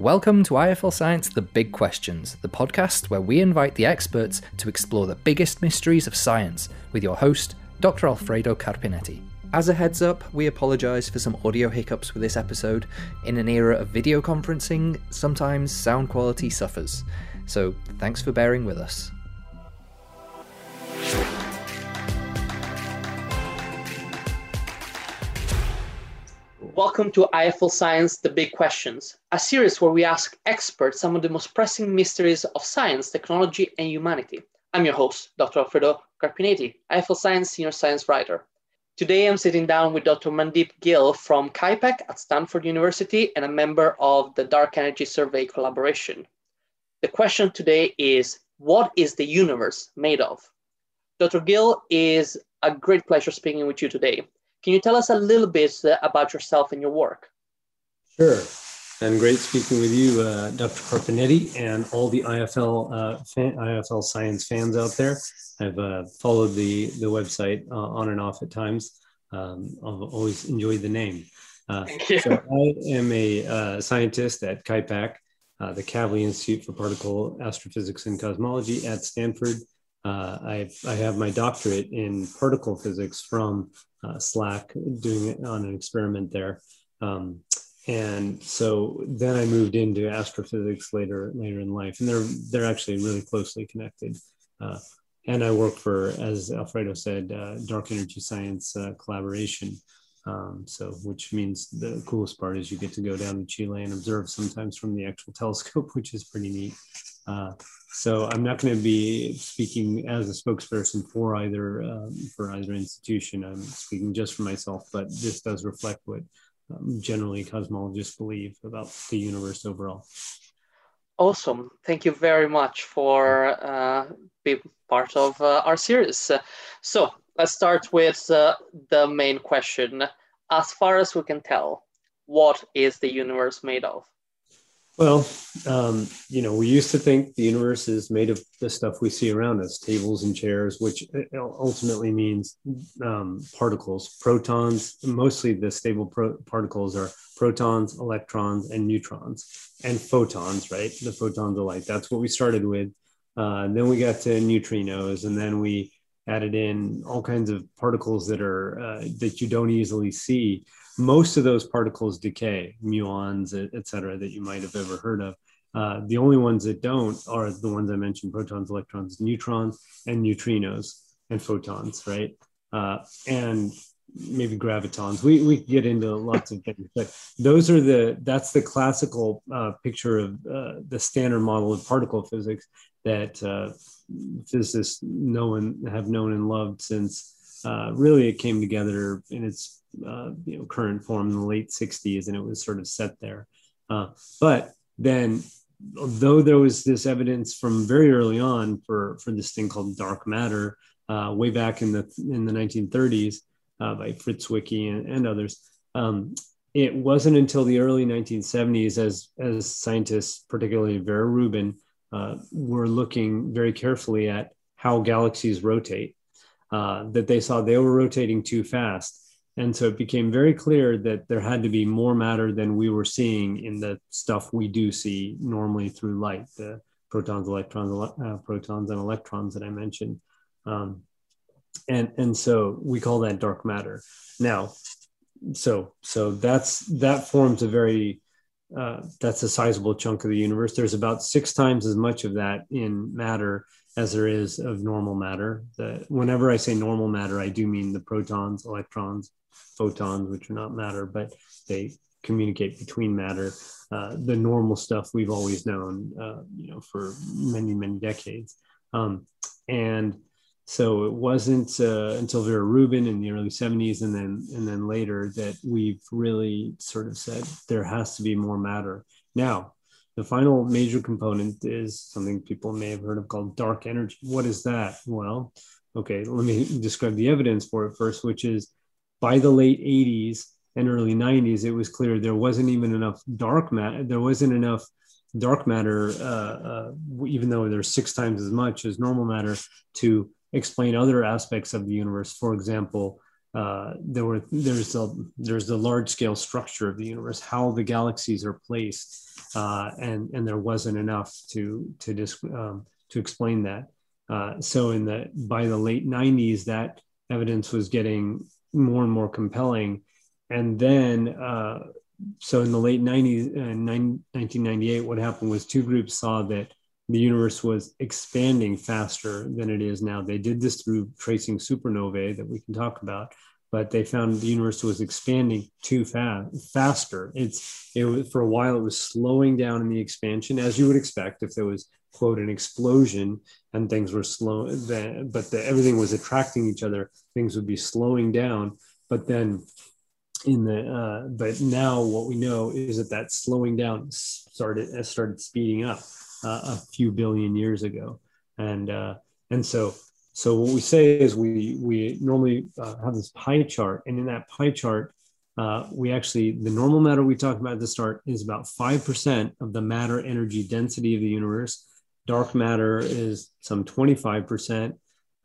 Welcome to IFL Science The Big Questions, the podcast where we invite the experts to explore the biggest mysteries of science with your host, Dr. Alfredo Carpineti. As a heads up, we apologise for some audio hiccups with this episode. In an era of video conferencing, sometimes sound quality suffers. So thanks for bearing with us. Welcome to IFL Science The Big Questions, a series where we ask experts some of the most pressing mysteries of science, technology, and humanity. I'm your host, Dr. Alfredo Carpineti, IFL Science Senior Science Writer. Today I'm sitting down with Dr. Mandeep Gill from KIPAC at Stanford University and a member of the Dark Energy Survey collaboration. The question today is What is the universe made of? Dr. Gill, is a great pleasure speaking with you today. Can you tell us a little bit uh, about yourself and your work? Sure. And great speaking with you, uh, Dr. Carpineti, and all the IFL uh, fan, IFL science fans out there. I've uh, followed the the website uh, on and off at times. Um, I've always enjoyed the name. Uh, Thank you. So I am a scientist at KIPAC, the Kavli Institute for Particle Astrophysics and Cosmology at Stanford. I, I have my doctorate in particle physics from uh, SLAC doing it on an experiment there. Um, and so then I moved into astrophysics later later in life, and they're they're actually really closely connected. Uh, and I work for, as Alfredo said, uh, dark energy science uh, collaboration. Um, so, which means the coolest part is you get to go down to Chile and observe sometimes from the actual telescope, which is pretty neat. So I'm not going to be speaking as a spokesperson for either um, for either institution. I'm speaking just for myself, but this does reflect what um, generally cosmologists believe about the universe overall. Awesome! Thank you very much for uh, being part of uh, our series. So let's start with uh, the main question. As far as we can tell, what is the universe made of? Well, um, you know, we used to think the universe is made of the stuff we see around us, tables and chairs, which uh, ultimately means um, particles, protons. Mostly the stable pro- particles are protons, electrons, and neutrons, and photons, right? The photons of light. That's what we started with. Uh, then we got to neutrinos, and then we added in all kinds of particles that are uh, that you don't easily see most of those particles decay, muons, et cetera, that you might have ever heard of. Uh, the only ones that don't are the ones I mentioned protons, electrons, neutrons, and neutrinos and photons, right? Uh, and maybe gravitons. We, we get into lots of things, but those are the that's the classical uh, picture of uh, the standard model of particle physics that uh, physicists know and have known and loved since uh, really it came together in its uh, you know current form in the late 60s and it was sort of set there. Uh, but then though there was this evidence from very early on for for this thing called dark matter uh, way back in the in the 1930s uh, by Fritz Zwicky and, and others um, it wasn't until the early 1970s as as scientists particularly Vera Rubin uh, were looking very carefully at how galaxies rotate uh, that they saw they were rotating too fast and so it became very clear that there had to be more matter than we were seeing in the stuff we do see normally through light, the protons, electrons, uh, protons, and electrons that I mentioned. Um, and, and so we call that dark matter. Now, so so that's that forms a very uh, that's a sizable chunk of the universe. There's about six times as much of that in matter as there is of normal matter. The, whenever I say normal matter, I do mean the protons, electrons, photons, which are not matter, but they communicate between matter. Uh, the normal stuff we've always known, uh, you know, for many many decades. Um, and so it wasn't uh, until Vera Rubin in the early 70s and then and then later that we've really sort of said there has to be more matter. Now, the final major component is something people may have heard of called dark energy. What is that? Well, okay, let me describe the evidence for it first, which is by the late 80s and early 90s, it was clear there wasn't even enough dark matter. There wasn't enough dark matter, uh, uh, even though there's six times as much as normal matter, to explain other aspects of the universe. For example, uh, there were there's a there's the large scale structure of the universe, how the galaxies are placed, uh, and and there wasn't enough to to dis, um, to explain that. Uh, so in the by the late 90s, that evidence was getting more and more compelling, and then uh, so in the late 90s, uh, 1998, what happened was two groups saw that the universe was expanding faster than it is now. They did this through tracing supernovae that we can talk about, but they found the universe was expanding too fast, faster. It's it was for a while it was slowing down in the expansion, as you would expect if there was quote an explosion and things were slow. Then, but the, everything was attracting each other. Things would be slowing down, but then in the uh, but now what we know is that that slowing down started started speeding up a few billion years ago, and uh, and so so what we say is we we normally uh, have this pie chart, and in that pie chart, uh, we actually the normal matter we talked about at the start is about five percent of the matter energy density of the universe. Dark matter is some twenty five percent,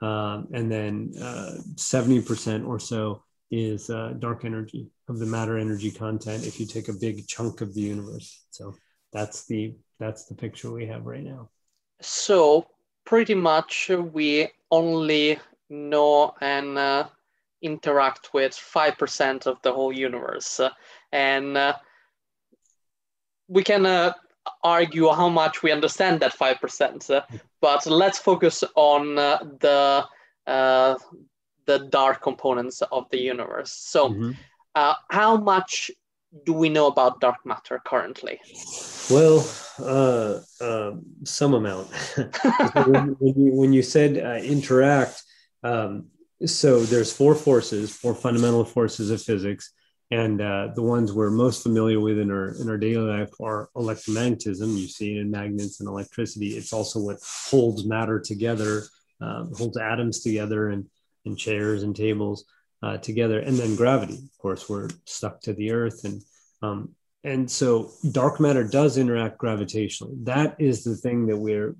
um, and then uh, seventy percent or so is uh, dark energy of the matter energy content. If you take a big chunk of the universe, so that's the that's the picture we have right now. So pretty much we only know and uh, interact with 5% of the whole universe. and uh, we can uh, argue how much we understand that 5%, but let's focus on uh, the, uh, the dark components of the universe. So, mm-hmm. Uh, how much do we know about dark matter currently? Well, uh, uh, some amount. when, when, you, when, you, said uh, interact, um, so there's four forces, four fundamental forces of physics, and uh, the ones we're most familiar with in our in our daily life are electromagnetism. You see it in magnets and electricity. It's also what holds matter together, um, holds atoms together, and and chairs and tables uh, together, and then gravity. Of course, we're stuck to the Earth, and um, and so dark matter does interact gravitationally. That is the thing that we're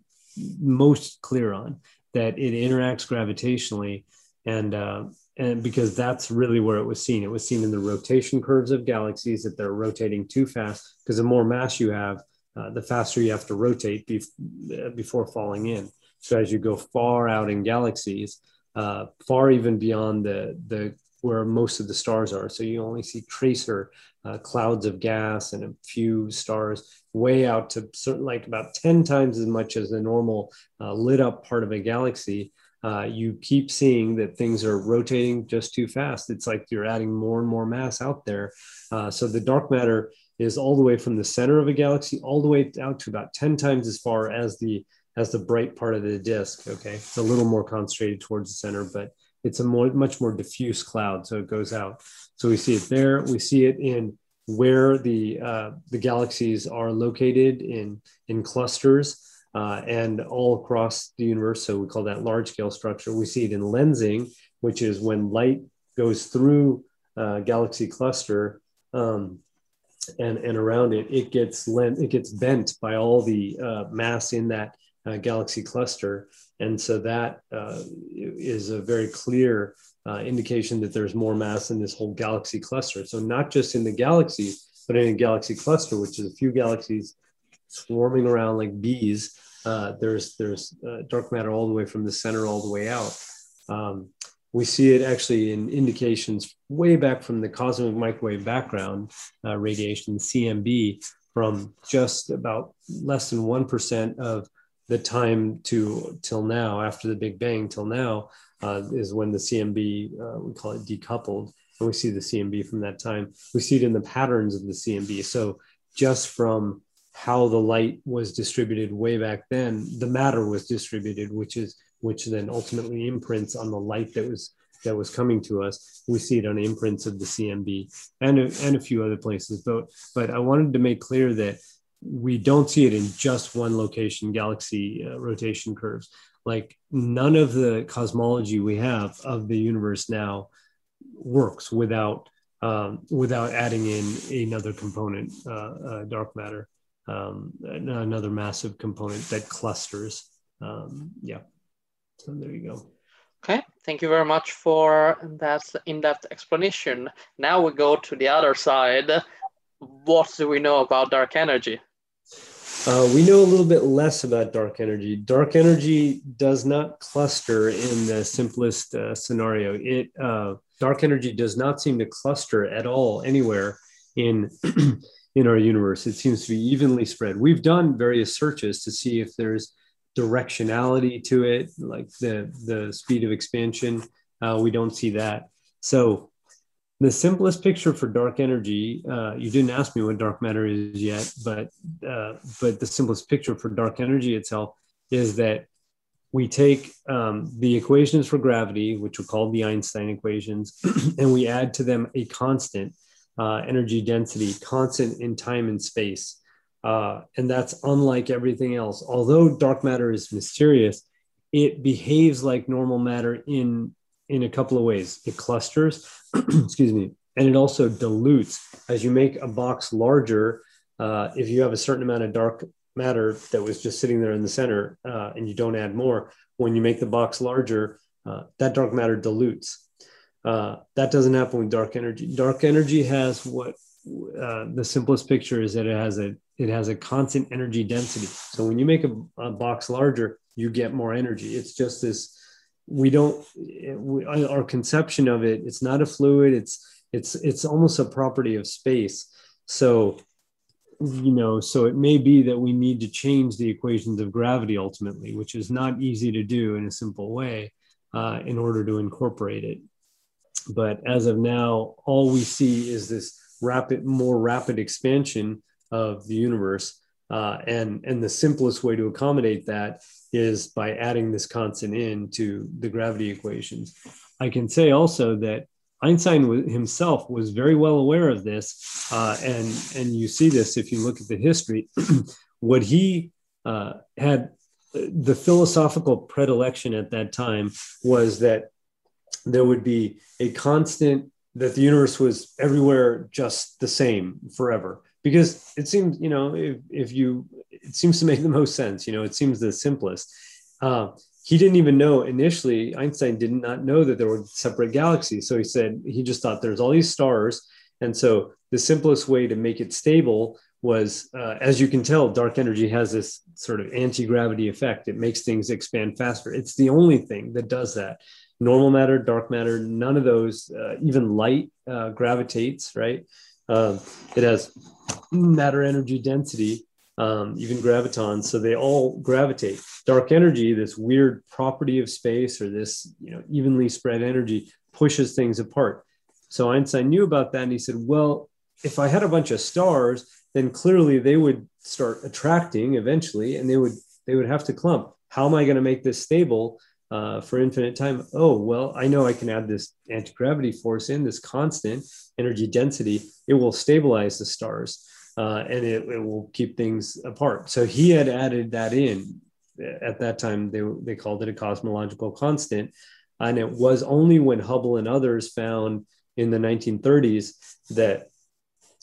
most clear on that it interacts gravitationally, and uh, and because that's really where it was seen. It was seen in the rotation curves of galaxies that they're rotating too fast because the more mass you have, uh, the faster you have to rotate bef- before falling in. So as you go far out in galaxies, uh, far even beyond the the where most of the stars are. So you only see tracer uh, clouds of gas and a few stars way out to certain like about 10 times as much as the normal uh, lit up part of a galaxy. Uh, you keep seeing that things are rotating just too fast. It's like you're adding more and more mass out there. Uh, so the dark matter is all the way from the center of a galaxy all the way out to about 10 times as far as the as the bright part of the disk. Okay, it's a little more concentrated towards the center, but it's a more, much more diffuse cloud, so it goes out. So we see it there. We see it in where the uh, the galaxies are located in in clusters uh, and all across the universe. So we call that large scale structure. We see it in lensing, which is when light goes through a galaxy cluster. Um, and, and around it, it gets lent, it gets bent by all the uh, mass in that uh, galaxy cluster. And so that uh, is a very clear uh, indication that there's more mass in this whole galaxy cluster. So not just in the galaxies, but in a galaxy cluster, which is a few galaxies swarming around like bees. Uh, there's there's uh, dark matter all the way from the center all the way out. Um, we see it actually in indications way back from the cosmic microwave background uh, radiation, CMB, from just about less than 1% of the time to till now after the big bang till now uh, is when the cmb uh, we call it decoupled. And we see the cmb from that time. We see it in the patterns of the cmb so just from how the light was distributed way back then the matter was distributed which is which then ultimately imprints on the light that was that was coming to us. We see it on imprints of the cmb and a, and a few other places but but i wanted to make clear that we don't see it in just one location galaxy uh, rotation curves like none of the cosmology we have of the universe now works without um, without adding in another component uh, uh, dark matter um, another massive component that clusters um, yeah so there you go okay Thank you very much for that in-depth explanation. Now we go to the other side. What do we know about dark energy? Uh, we know a little bit less about dark energy. Dark energy does not cluster in the simplest uh, scenario. It uh, dark energy does not seem to cluster at all anywhere in in our universe. It seems to be evenly spread. We've done various searches to see if there's directionality to it, like the the speed of expansion. Uh, we don't see that. So the simplest picture for dark energy, uh, you didn't ask me what dark matter is yet, but uh, but the simplest picture for dark energy itself is that we take um, the equations for gravity, which are called the Einstein equations, and we add to them a constant uh, energy density, constant in time and space. Uh, and that's unlike everything else. Although dark matter is mysterious, it behaves like normal matter in in a couple of ways. It clusters, excuse me, and it also dilutes. As you make a box larger, uh, if you have a certain amount of dark matter that was just sitting there in the center uh, and you don't add more, when you make the box larger, uh, that dark matter dilutes. Uh, that doesn't happen with dark energy. Dark energy has what uh, the simplest picture is that it has a it has a constant energy density. So when you make a, a box larger, you get more energy. It's just this. We don't. We, our conception of it. It's not a fluid. It's it's it's almost a property of space. So you know so it may be that we need to change the equations of gravity ultimately which is not easy to do in a simple way uh, in order to incorporate it but as of now all we see is this rapid more rapid expansion of the universe. Uh, and, and the simplest way to accommodate that is by adding this constant in to the gravity equations. I can say also that Einstein himself was very well aware of this, uh, and and you see this if you look at the history. what he uh, had, the philosophical predilection at that time was that there would be a constant that the universe was everywhere just the same forever because it seems you know if, if you it seems to make the most sense you know it seems the simplest. Uh, he didn't even know initially einstein did not know that there were separate galaxies. So he said he just thought there's all these stars. And so the simplest way to make it stable was uh, as you can tell dark energy has this sort of anti-gravity effect. It makes things expand faster. It's the only thing that does that. Normal matter dark matter none of those uh, even light uh, gravitates right? Uh, it has matter energy density, um, even gravitons. So they all gravitate. Dark energy, this weird property of space or this you know evenly spread energy, pushes things apart. So Einstein knew about that, and he said, "Well, if I had a bunch of stars, then clearly they would start attracting eventually, and they would they would have to clump. How am I going to make this stable?" Uh, for infinite time. Oh, well, I know I can add this anti gravity force in, this constant energy density. It will stabilize the stars uh, and it, it, will keep things apart. So he had added that in. At that time, they, they called it a cosmological constant. And it was only when Hubble and others found in the 1930s that,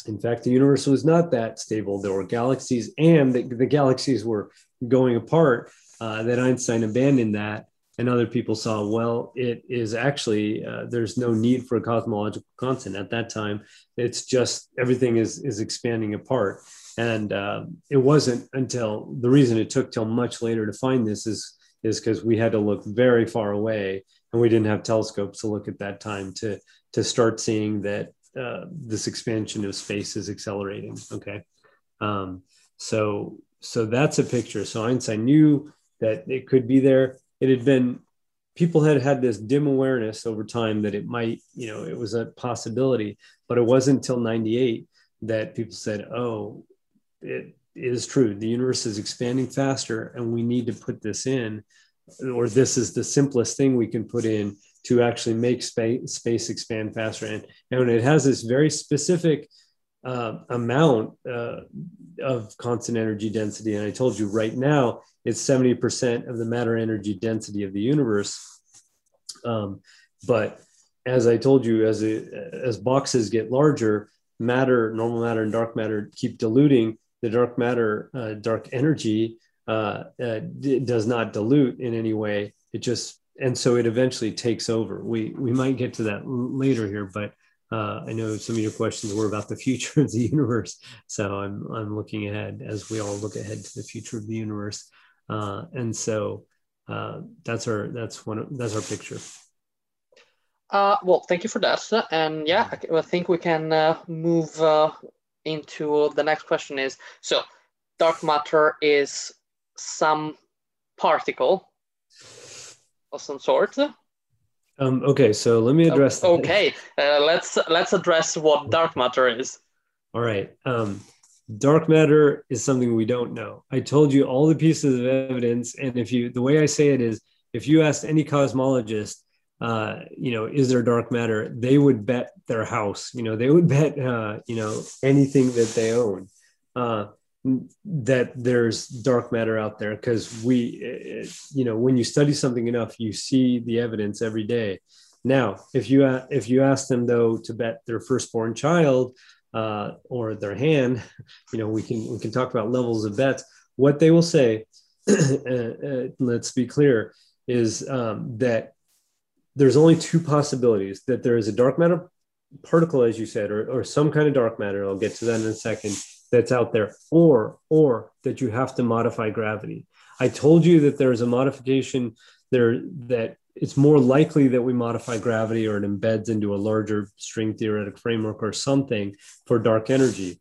in fact, the universe was not that stable. There were galaxies, and the, the galaxies were going apart, uh, that Einstein abandoned that and other people saw well it is actually uh, there's no need for cosmological constant. At that time it's just everything is is expanding apart. And uh, it wasn't until the reason it took till much later to find this is is because we had to look very far away and we didn't have telescopes to look at that time to to start seeing that uh, this expansion of space is accelerating okay? Um, so so that's a picture. So einstein knew that it could be there it had been people had had this dim awareness over time that it might you know it was a possibility but it wasn't until 98 that people said oh it is true. The universe is expanding faster and we need to put this in or this is the simplest thing we can put in to actually make space, space expand faster. And, and it has this very specific uh, amount uh, of constant energy density. And I told you right now, it's 70% of the matter energy density of the universe. Um, but as I told you, as, as boxes get larger, matter, normal matter, and dark matter keep diluting. The dark matter, uh, dark energy uh, uh, does not dilute in any way. It just and so it eventually takes over. We we might get to that later here, but uh, I know some of your questions were about the future of the universe, so I'm I'm looking ahead as we all look ahead to the future of the universe, uh, and so uh, that's our that's one of, that's our picture. Uh, well, thank you for that, and yeah, I think we can uh, move uh, into the next question. Is so dark matter is some particle of some sort. Um, okay, so let me address. okay, uh, let's let's address what dark matter is. All right. Um, dark matter is something we don't know. I told you all the pieces of evidence, and if you, the way I say it is, if you asked any cosmologist, uh, you know, is there dark matter? They would bet their house. You know, they would bet, uh, you know, anything that they own. That there's dark matter out there because we you know when you study something enough you see the evidence every day. Now if you if you ask them though to bet their firstborn child uh, or their hand you know we can we can talk about levels of bets. What they will say uh, let's be clear is um, that there's only two possibilities that there is a dark matter particle as you said or, or some kind of dark matter. I'll get to that in a second that's out there or or that you have to modify gravity. I told you that there's a modification there that it's more likely that we modify gravity or it embeds into a larger string theoretic framework or something for dark energy.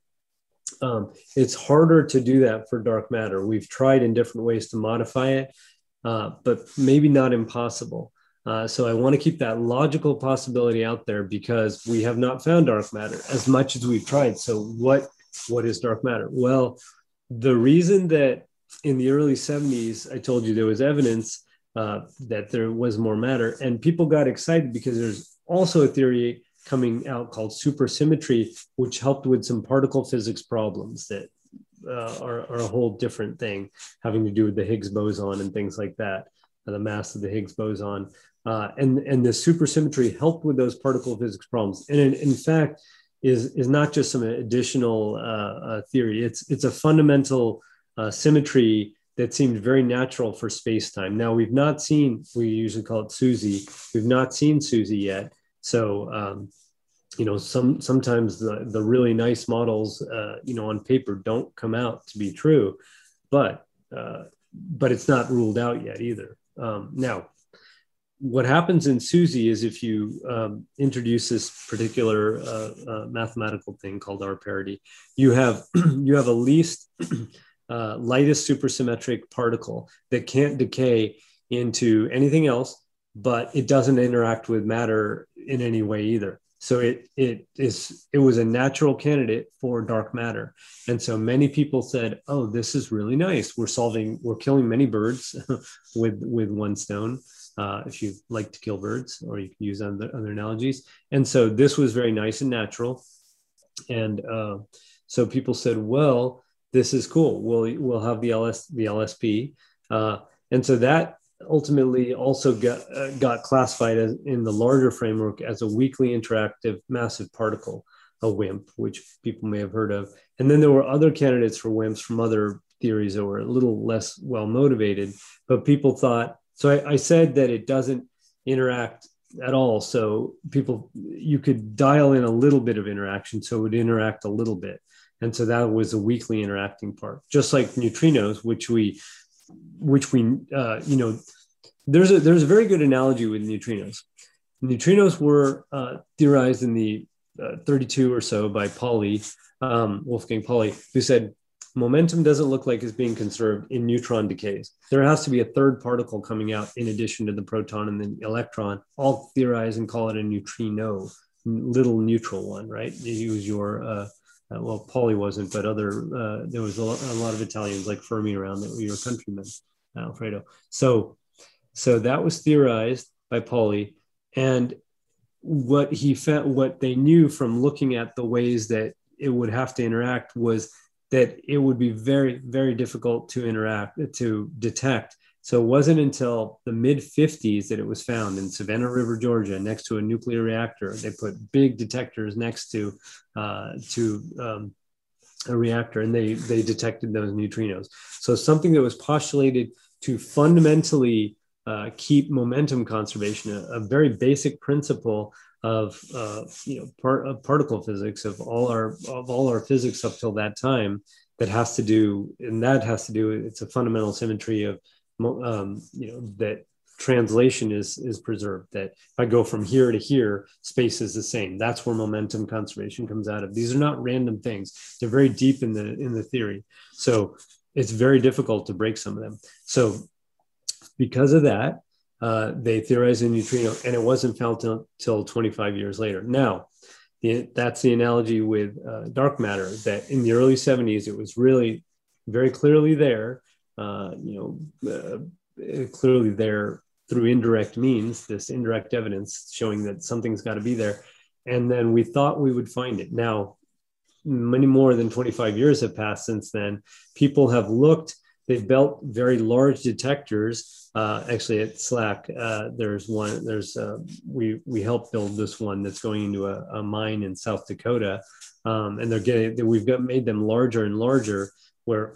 Um, it's harder to do that for dark matter. We've tried in different ways to modify it uh, but maybe not impossible. Uh, so I want to keep that logical possibility out there because we have not found dark matter as much as we've tried. So what what is dark matter? Well, the reason that in the early 70s, I told you there was evidence uh, that there was more matter, and people got excited because there's also a theory coming out called supersymmetry, which helped with some particle physics problems that uh, are, are, a whole different thing, having to do with the Higgs boson and things like that, the mass of the Higgs boson. Uh, and, and the supersymmetry helped with those particle physics problems. And in, in fact, is is not just some additional uh, uh, theory. It's it's a fundamental uh, symmetry that seemed very natural for space time. Now we've not seen. We usually call it SUSY. We've not seen SUSY yet. So um, you know, some sometimes the the really nice models, uh, you know, on paper don't come out to be true, but but it's not ruled out yet either. Um, now what happens in SUSY is if you um, introduce this particular uh, uh, mathematical thing called R parity, you have you have a least uh, lightest supersymmetric particle that can't decay into anything else, but it doesn't interact with matter in any way either. So it it is it was a natural candidate for dark matter, and so many people said, "Oh, this is really nice. We're solving, we're killing many birds with with one stone." Uh, if you like to kill birds, or you can use other, other analogies. And so this was very nice and natural. And uh, so people said, well, this is cool. We'll, we'll have the, LS, the LSP. Uh, and so that ultimately also got, uh, got classified as, in the larger framework as a weakly interactive massive particle, a WIMP, which people may have heard of. And then there were other candidates for WIMPs from other theories that were a little less well motivated, but people thought so I, I said that it doesn't interact at all. So people, you could dial in a little bit of interaction, so it would interact a little bit, and so that was a weakly interacting part, just like neutrinos, which we, which we, uh, you know, there's a there's a very good analogy with neutrinos. Neutrinos were uh, theorized in the uh, 32 or so by Pauli, um, Wolfgang Pauli, who said momentum doesn't look like it's being conserved in neutron decays. There has to be a third particle coming out in addition to the proton and the electron. All theorize and call it a neutrino, little neutral one, right? Use your, uh, uh, well, Pauli wasn't, but other, uh, there was a lot, of Italians like Fermi around that were your countrymen, Alfredo. So, so that was theorized by Pauli. And what he found, what they knew from looking at the ways that it would have to interact was that it would be very, very difficult to interact, to detect. So it wasn't until the mid 50s that it was found in Savannah River, Georgia, next to a nuclear reactor. They put big detectors next to uh, to um, a reactor, and they they detected those neutrinos. So something that was postulated to fundamentally uh, keep momentum conservation, a, a, very basic principle of uh, you know part of particle physics of all our of all our physics up till that time that has to do and that has to do it's a fundamental symmetry of um, you know that translation is is preserved that if i go from here to here space is the same. That's where momentum conservation comes out of. These are not random things. They're very deep in the in the theory. So it's very difficult to break some of them. So because of that, uh, they theorized a neutrino, and it wasn't found till 25 years later. Now, the, that's the analogy with uh, dark matter. That in the early 70s, it was really very clearly there. Uh, you know, uh, clearly there through indirect means. This indirect evidence showing that something's got to be there, and then we thought we would find it. Now, many more than 25 years have passed since then. People have looked they've built very large detectors. Uh, actually, at SLAC, uh, there's one. There's uh, we we helped build this one that's going into a, a mine in South Dakota, um, and they're getting. We've got made them larger and larger, where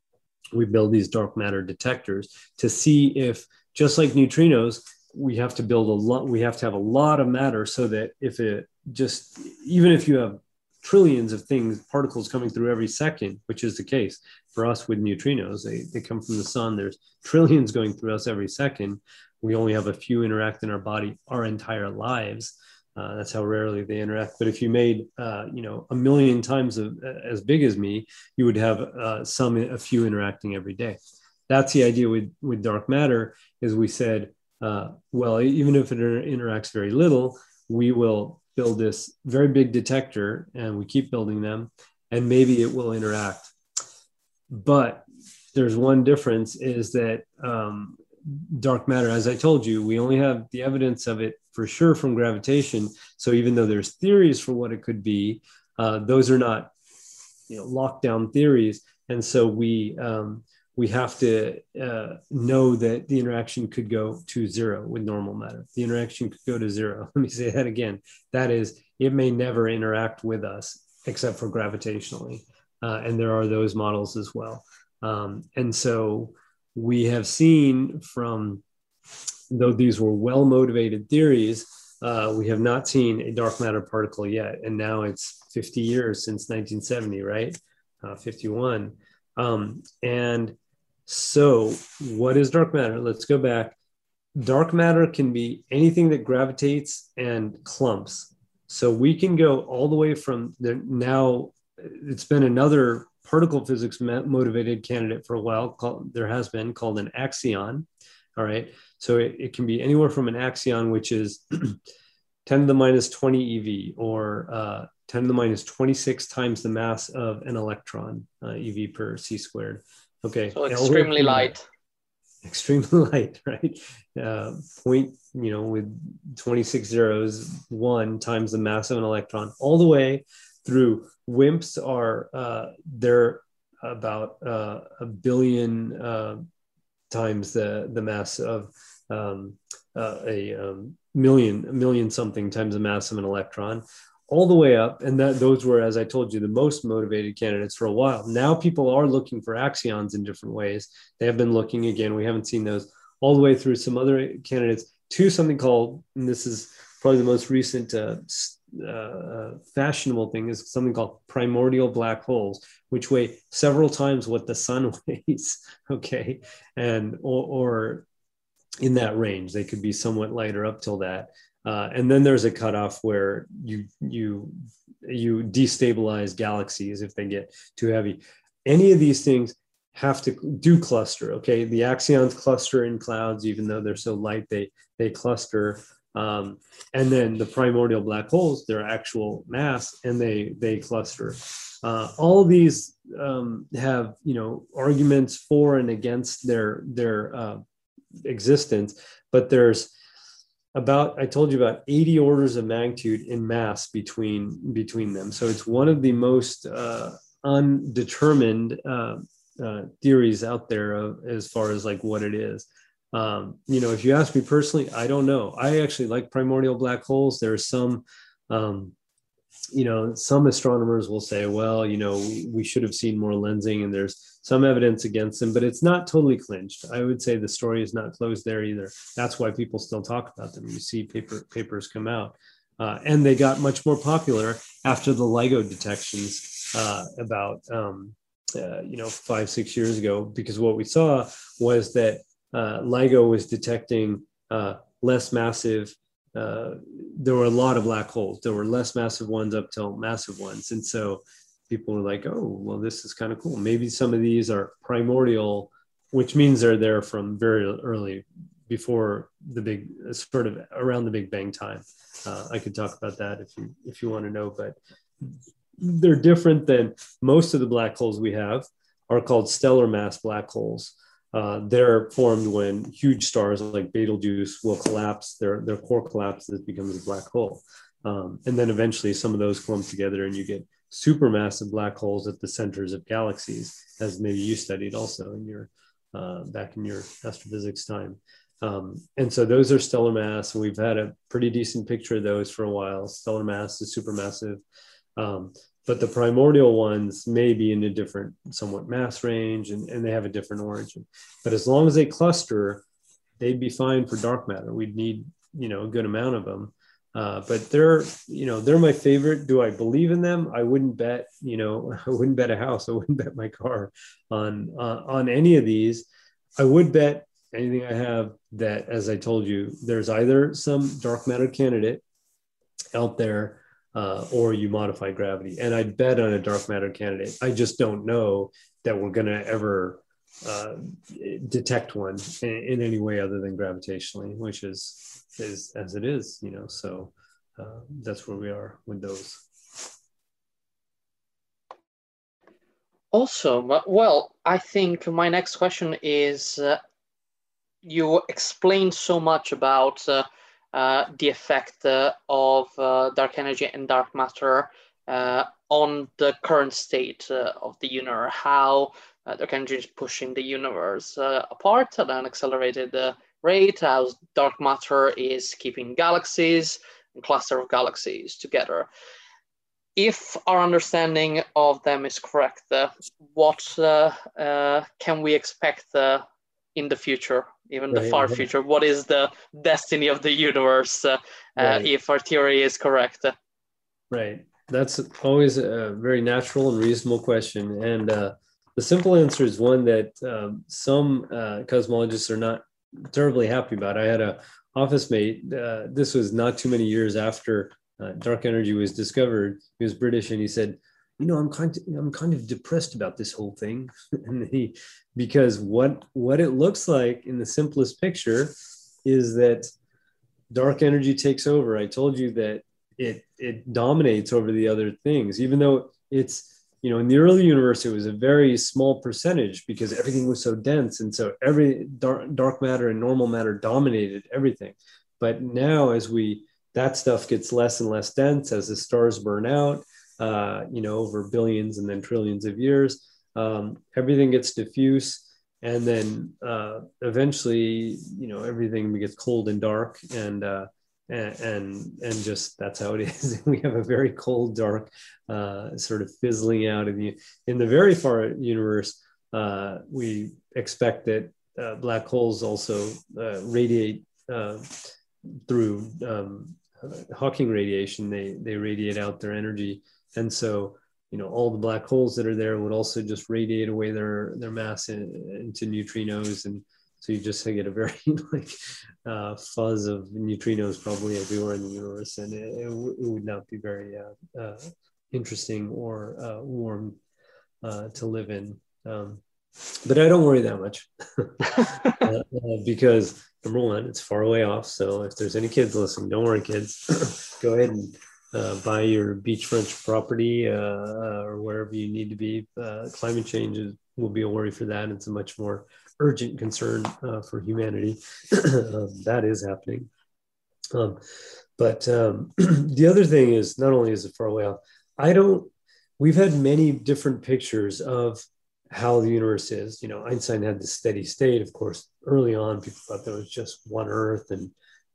we build these dark matter detectors to see if, just like neutrinos, we have to build a lot. We have to have a lot of matter so that if it just even if you have trillions of things, particles coming through every second, which is the case for us with neutrinos. They, they come from the sun. There's trillions going through us every second. We only have a few interact in our body our entire lives. Uh, that's how rarely they interact. But if you made, uh, you know, a million times of, as big as me, you would have uh, some, a few interacting every day. That's the idea with with dark matter. Is we said, uh, well, even if it interacts very little, we will build this very big detector and we keep building them and maybe it will interact. But there's one difference is that um, dark matter as i told you we only have the evidence of it for sure from gravitation. So even though there's theories for what it could be uh, those are not you know lockdown theories. And so we um, we have to uh, know that the interaction could go to zero with normal matter. The interaction could go to zero. Let me say that again. That is, it may never interact with us except for gravitationally. Uh, and there are those models as well. Um, and so we have seen from, though these were well motivated theories, uh, we have not seen a dark matter particle yet. And now it's 50 years since 1970, right? Uh, 51. Um, and so, what is dark matter? Let's go back. Dark matter can be anything that gravitates and clumps. So, we can go all the way from now, it's been another particle physics motivated candidate for a while. Called, there has been called an axion. All right. So, it, it can be anywhere from an axion, which is 10 to the minus 20 EV, or uh, 10 to the minus 26 times the mass of an electron, uh, EV per c squared Okay. So extremely light. Extremely light, right? Uh, point, you know, with 26 zeros, one times the mass of an electron, all the way through WIMPs are uh, they're about uh, a billion uh, times the the mass of um, uh, a um, million a million something times the mass of an electron all the way up. And that those were, as I told you, the most motivated candidates for a while. Now people are looking for axions in different ways. They have been looking again. We haven't seen those all the way through some other candidates to something called, and this is probably the most recent uh, uh, fashionable thing is something called primordial black holes, which weigh several times what the sun weighs. Okay, and or, or in that range, they could be somewhat lighter up till that. Uh, and then there's a cutoff where you you you destabilize galaxies if they get too heavy. Any of these things have to do cluster. Okay, the axions cluster in clouds, even though they're so light, they they cluster. Um, and then the primordial black holes, their actual mass, and they they cluster. Uh, all these um, have you know arguments for and against their their uh, existence, but there's about i told you about 80 orders of magnitude in mass between between them. So it's one of the most uh, undetermined uh, uh, theories out there of, as far as like what it is. Um, you know if you ask me personally i don't know. I actually like primordial black holes. There's some um, you know, some astronomers will say, well, you know, we, should have seen more lensing, and there's some evidence against them, but it's not totally clinched. I would say the story is not closed there either. That's why people still talk about them. You see paper papers come out, uh, and they got much more popular after the LIGO detections uh, about um, uh, you know five six years ago, because what we saw was that uh, LIGO was detecting uh, less massive uh, there were a lot of black holes. There were less massive ones up till massive ones. And so people were like, oh, well, this is kind of cool. Maybe some of these are primordial, which means they're there from very early before the big sort of around the big bang time. Uh, I could talk about that if you if you want to know, but they're different than most of the black holes we have are called stellar mass black holes. Uh, they're formed when huge stars like Betelgeuse will collapse, their, their core collapses, becomes a black hole. Um, and then eventually some of those clump together and you get supermassive black holes at the centers of galaxies, as maybe you studied also in your uh, back in your astrophysics time. Um, and so those are stellar mass, and we've had a pretty decent picture of those for a while. Stellar mass is supermassive. Um, but the primordial ones may be in a different somewhat mass range and, and they have a different origin. But as long as they cluster they'd be fine for dark matter. We'd need you know a good amount of them. Uh, but they're you know they're my favorite. Do i believe in them? I wouldn't bet you know i wouldn't bet a house. I wouldn't bet my car on uh, on any of these. I would bet anything i have that as i told you there's either some dark matter candidate out there uh, or you modify gravity. And I'd bet on a dark matter candidate. I just don't know that we're going to ever uh, detect one in, in, any way other than gravitationally, which is is as it is, you know. So uh, that's where we are with those. Awesome. Well, I think my next question is uh, you explained so much about uh, the effect uh, of uh, dark energy and dark matter on the current state of the universe, how dark energy is pushing the universe apart at an accelerated rate, how dark matter is keeping galaxies and cluster of galaxies together. If our understanding of them is correct, uh, what uh, uh, can we expect in the future? even the far future. What is the destiny of the universe uh, uh, if our theory is correct? Right. That's always a very natural and reasonable question. And uh, the simple answer is one that um, some uh, cosmologists are not terribly happy about. I had a office mate. Uh, this was not too many years after uh, dark energy was discovered. He was British, and he said, "You know, I'm kind of I'm kind of depressed about this whole thing." and he because what what it looks like in the simplest picture is that dark energy takes over. I told you that it it dominates over the other things even though it's you know in the early universe it was a very small percentage because everything was so dense. And so every dark, dark matter and normal matter dominated everything. But now as we that stuff gets less and less dense as the stars burn out uh, you know over billions and then trillions of years. Um, everything gets diffuse and then uh, eventually you know everything gets cold and dark and uh, and, and just that's how it is. We have a very cold dark uh, sort of fizzling out in the in the very far universe. Uh, we expect that uh, black holes also radiate through um, Hawking radiation. They they radiate out their energy and so you know all the black holes that are there would also just radiate away their their mass in, into neutrinos. And so you just get a very like uh, fuzz of neutrinos probably everywhere in the universe. And it, it, w- it would not be very uh, uh, interesting or uh, warm uh, to live in. Um, but i don't worry that much. Uh, because number one it's far away off. So if there's any kids listening don't worry kids. Go ahead and uh, buy your beachfront property uh, uh, or wherever you need to be. Uh, climate change is, will be a worry for that. It's a much more urgent concern uh, for humanity. um, that is happening. Um, but um, the other thing is, not only is it far away off, I don't. We've had many different pictures of how the universe is. You know, Einstein had the steady state. Of course, early on, people thought there was just one Earth, and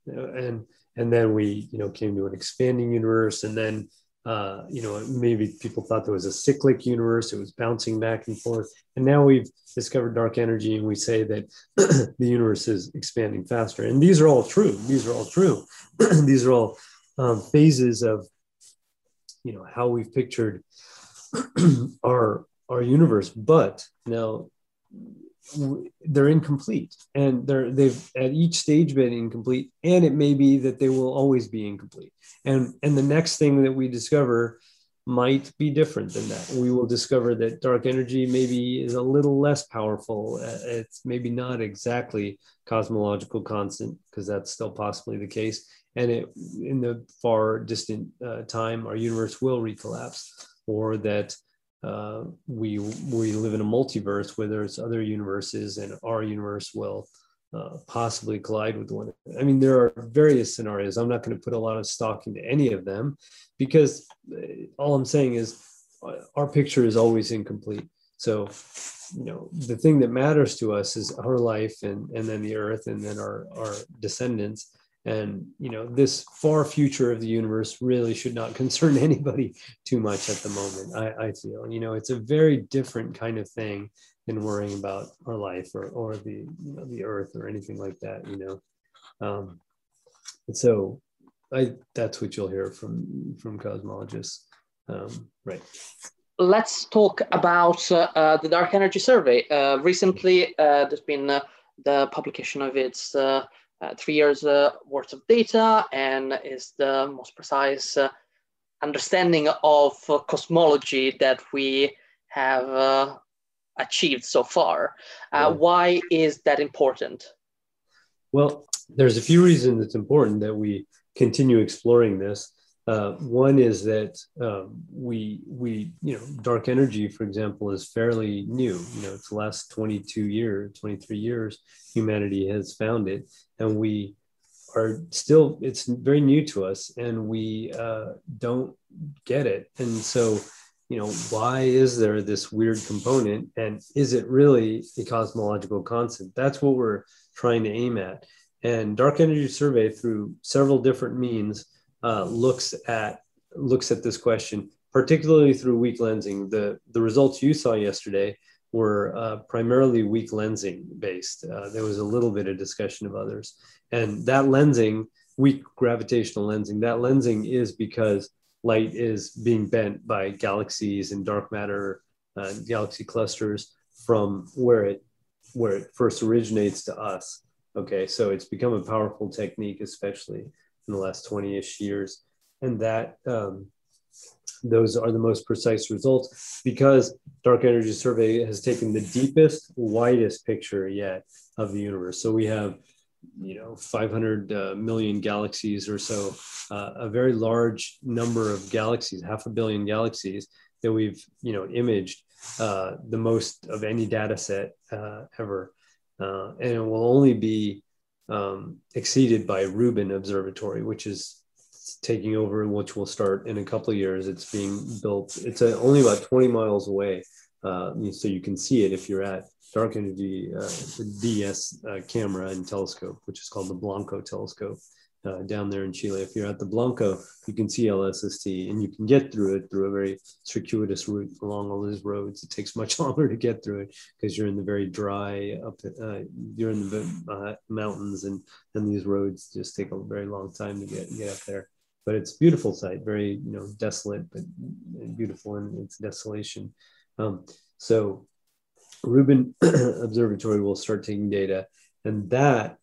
and and then we you know came to an expanding universe and then uh, you know, maybe people thought there was a cyclic universe, it was bouncing back and forth. And now we've discovered dark energy and we say that the universe is expanding faster. And these are all true. These are all true. these are all um, phases of, you know, how we've pictured our our universe. But now they're incomplete and they're they've at each stage been incomplete and it may be that they will always be incomplete. And and the next thing that we discover might be different than that. We will discover that dark energy maybe is a little less powerful uh, it's maybe not exactly cosmological constant because that's still possibly the case and it in the far distant uh, time our universe will recollapse or that uh, we we live in a multiverse where there's other universes and our universe will uh, possibly collide with one. I mean, there are various scenarios. I'm not going to put a lot of stock into any of them because uh, all I'm saying is uh, our picture is always incomplete. So, you know, the thing that matters to us is our life and, and then the earth and then our, our descendants and you know this far future of the universe really should not concern anybody too much at the moment i, I feel. You know it's a very different kind of thing than worrying about our life or, or the you know, the earth or anything like that you know? Um, and so i that's what you'll hear from from cosmologists um, right. Let's talk about uh, uh, the dark energy survey. Uh, recently uh, there's been uh, the publication of its uh, three years uh, worth of data and is the most precise uh, understanding of uh, cosmology that we have uh, achieved so far. Uh, yeah. Why is that important? Well, there's a few reasons it's important that we continue exploring this. Uh, one is that um, we we you know dark energy, for example, is fairly new. You know, it's the last 22 years, 23 years, humanity has found it, and we are still it's very new to us, and we uh, don't get it. And so, you know, why is there this weird component, and is it really a cosmological constant? That's what we're trying to aim at. And dark energy survey through several different means uh, looks at looks at this question, particularly through weak lensing. The the results you saw yesterday were uh, primarily weak lensing based. Uh, there was a little bit of discussion of others, and that lensing, weak gravitational lensing, that lensing is because light is being bent by galaxies and dark matter uh, galaxy clusters from where it where it first originates to us. Okay, so it's become a powerful technique, especially in the last 20-ish years. And that um, those are the most precise results because dark energy survey has taken the deepest widest picture yet of the universe. So we have you know 500 uh, million galaxies or so uh, a very large number of galaxies half a billion galaxies that we've you know imaged uh, the most of any data set uh, ever. Uh, and it will only be um, exceeded by Rubin Observatory, which is taking over, which will start in a couple of years. It's being built. It's a, only about 20 miles away, uh, so you can see it if you're at Dark Energy uh, DS uh, camera and telescope, which is called the Blanco telescope uh, down there in Chile. If you're at the Blanco, you can see LSST and you can get through it through a very circuitous route along all these roads. It takes much longer to get through it because you're in the very dry up, uh, you're in the uh, mountains and, and these roads just take a very long time to get, get up there. But it's a beautiful site, very, you know, desolate, but beautiful in its desolation. Um, so Rubin Observatory will start taking data and that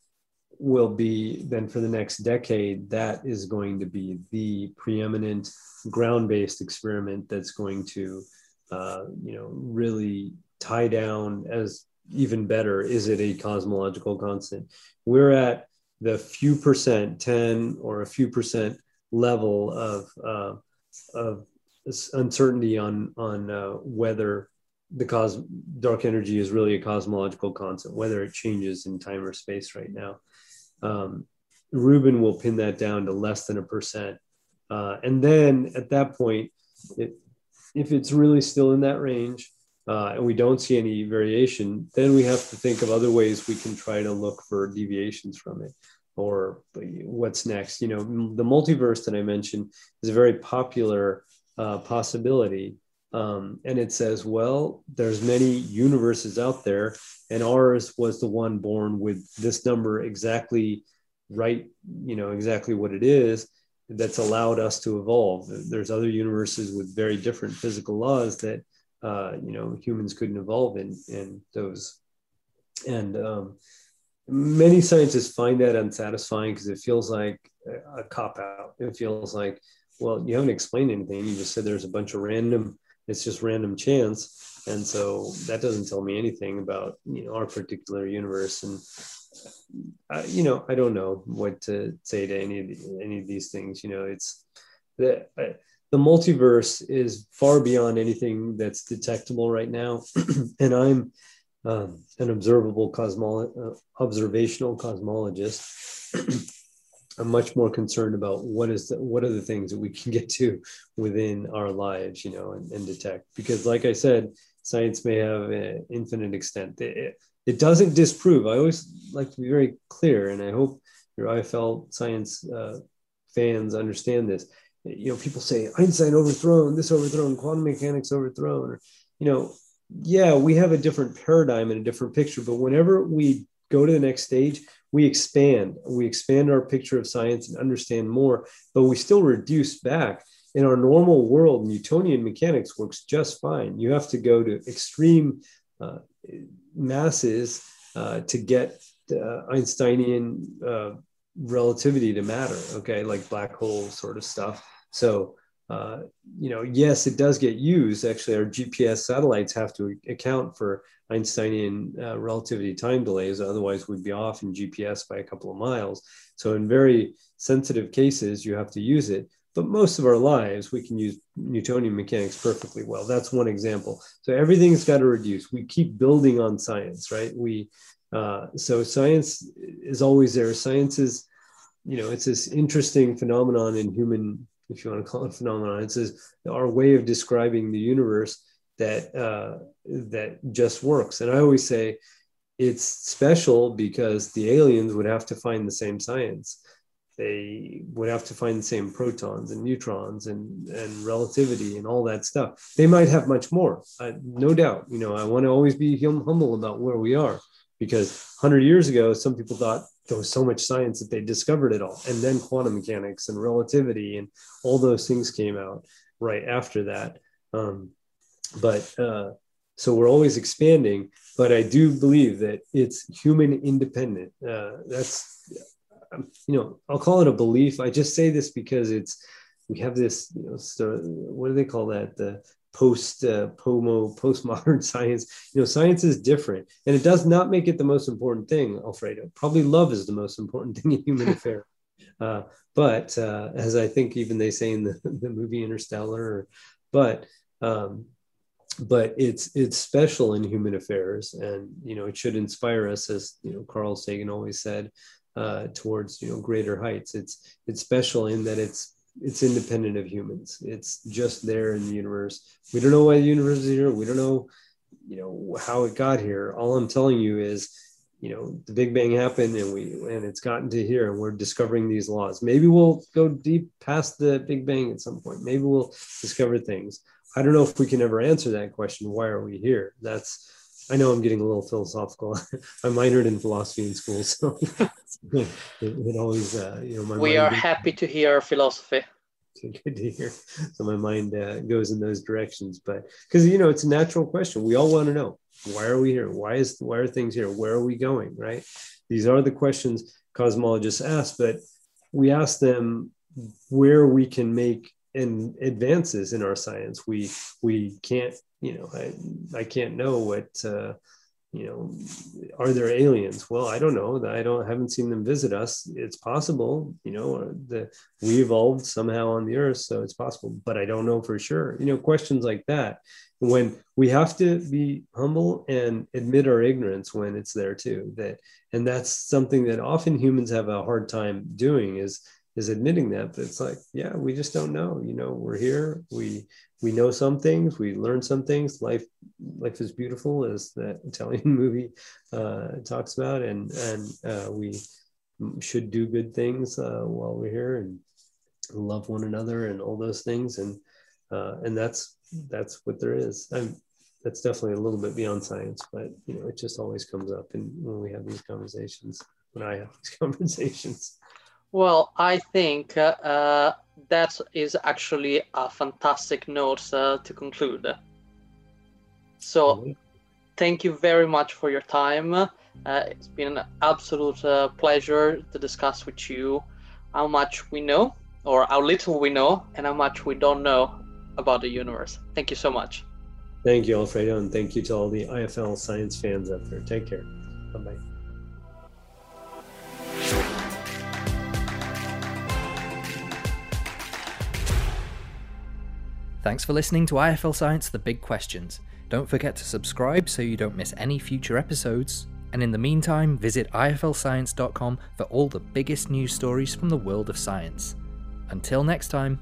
will be then for the next decade that is going to be the preeminent ground-based experiment that's going to uh, you know really tie down as even better is it a cosmological constant? We're at the few percent 10 or a few percent level of uh, of uncertainty on on uh, whether the cos dark energy is really a cosmological constant whether it changes in time or space right now um, Rubin will pin that down to less than a percent. Uh, and then at that point, it, if it's really still in that range uh, and we don't see any variation, then we have to think of other ways we can try to look for deviations from it. or what's next. You know, the multiverse that I mentioned is a very popular uh, possibility. Um, and it says, well, there's many universes out there, and ours was the one born with this number exactly right, you know, exactly what it is that's allowed us to evolve. There's other universes with very different physical laws that uh, you know humans couldn't evolve in in those. And um, many scientists find that unsatisfying because it feels like a cop out. It feels like, well, you haven't explained anything. You just said there's a bunch of random. It's just random chance, and so that doesn't tell me anything about you know our particular universe. And uh, you know, I don't know what to say to any of the, any of these things. You know, it's the uh, the multiverse is far beyond anything that's detectable right now, and I'm um, an observable cosmolo- uh, observational cosmologist. I'm much more concerned about what is the, what are the things that we can get to within our lives, you know, and, and detect. Because, like I said, science may have an infinite extent. It, it, doesn't disprove. I always like to be very clear, and I hope your IFL science uh, fans understand this. You know, people say Einstein overthrown, this overthrown, quantum mechanics overthrown, or you know, yeah, we have a different paradigm and a different picture, but whenever we go to the next stage, we expand. We expand our picture of science and understand more, but we still reduce back. In our normal world, Newtonian mechanics works just fine. You have to go to extreme uh, masses uh, to get uh, Einsteinian relativity to matter, okay, like black hole sort of stuff. So uh, you know, yes, it does get used. Actually, our GPS satellites have to account for Einsteinian uh, relativity time delays. Otherwise, we'd be off in GPS by a couple of miles. So, in very sensitive cases, you have to use it. But most of our lives, we can use Newtonian mechanics perfectly well. That's one example. So everything's got to reduce. We keep building on science, right? We uh, so science is always there. Science is, you know, it's this interesting phenomenon in human if you want to call it phenomenon. It's our way of describing the universe that uh, that just works. And I always say it's special because the aliens would have to find the same science. They would have to find the same protons and neutrons and, and relativity and all that stuff. They might have much more, uh, no doubt. You know, I want to always be humble about where we are because 100 years ago, some people thought there was so much science that they discovered it all. And then quantum mechanics and relativity and all those things came out right after that. Um, but uh, so we're always expanding, but I do believe that it's human independent. Uh, that's, um, you know, I'll call it a belief. I just say this because it's, we have this, you know, what do they call that? The post uh, pomo postmodern science. You know science is different and it does not make it the most important thing alfredo. Probably love is the most important thing in human affair uh, but uh, as i think even they say in the, the movie interstellar but um, but it's it's special in human affairs and you know it should inspire us as you know carl sagan always said uh, towards you know greater heights. It's it's special in that it's it's independent of humans. It's just there in the universe. We don't know why the universe is here. We don't know, you know, how it got here. All I'm telling you is, you know, the Big Bang happened and we and it's gotten to here and we're discovering these laws. Maybe we'll go deep past the Big Bang at some point. Maybe we'll discover things. I don't know if we can ever answer that question. Why are we here? That's I know I'm getting a little philosophical. I minored in philosophy in school, so it, it, always, uh, you know, my. we are happy to hear philosophy. Good to hear. So my mind uh, goes in those directions, but because you know it's a natural question. We all want to know why are we here? Why is why are things here? Where are we going? Right? These are the questions cosmologists ask, but we ask them where we can make and advances in our science. We we can't you know, I, I can't know what, uh, you know, are there aliens? Well, I don't know. I don't haven't seen them visit us. It's possible, you know, that we evolved somehow on the earth, so it's possible, but I don't know for sure. You know, questions like that. When we have to be humble and admit our ignorance when it's there too. That and that's something that often humans have a hard time doing is is admitting that. But it's like, yeah, we just don't know. You know, we're here. We we know some things, we learn some things. Life, life is beautiful, as that Italian movie uh, talks about, and and uh, we should do good things uh, while we're here and love one another and all those things and uh, and that's that's what there is I'm, that's definitely a little bit beyond science but you know it just always comes up and when we have these conversations when i have these conversations well i think uh, uh, that is actually a fantastic note uh, to conclude so mm-hmm. thank you very much for your time uh, it's been an absolute uh, pleasure to discuss with you how much we know or how little we know and how much we don't know about the universe. Thank you so much. Thank you, Alfredo, and thank you to all the IFL science fans out there. Take care. Bye bye. Thanks for listening to IFL Science The Big Questions. Don't forget to subscribe so you don't miss any future episodes. And in the meantime, visit iflscience.com for all the biggest news stories from the world of science. Until next time.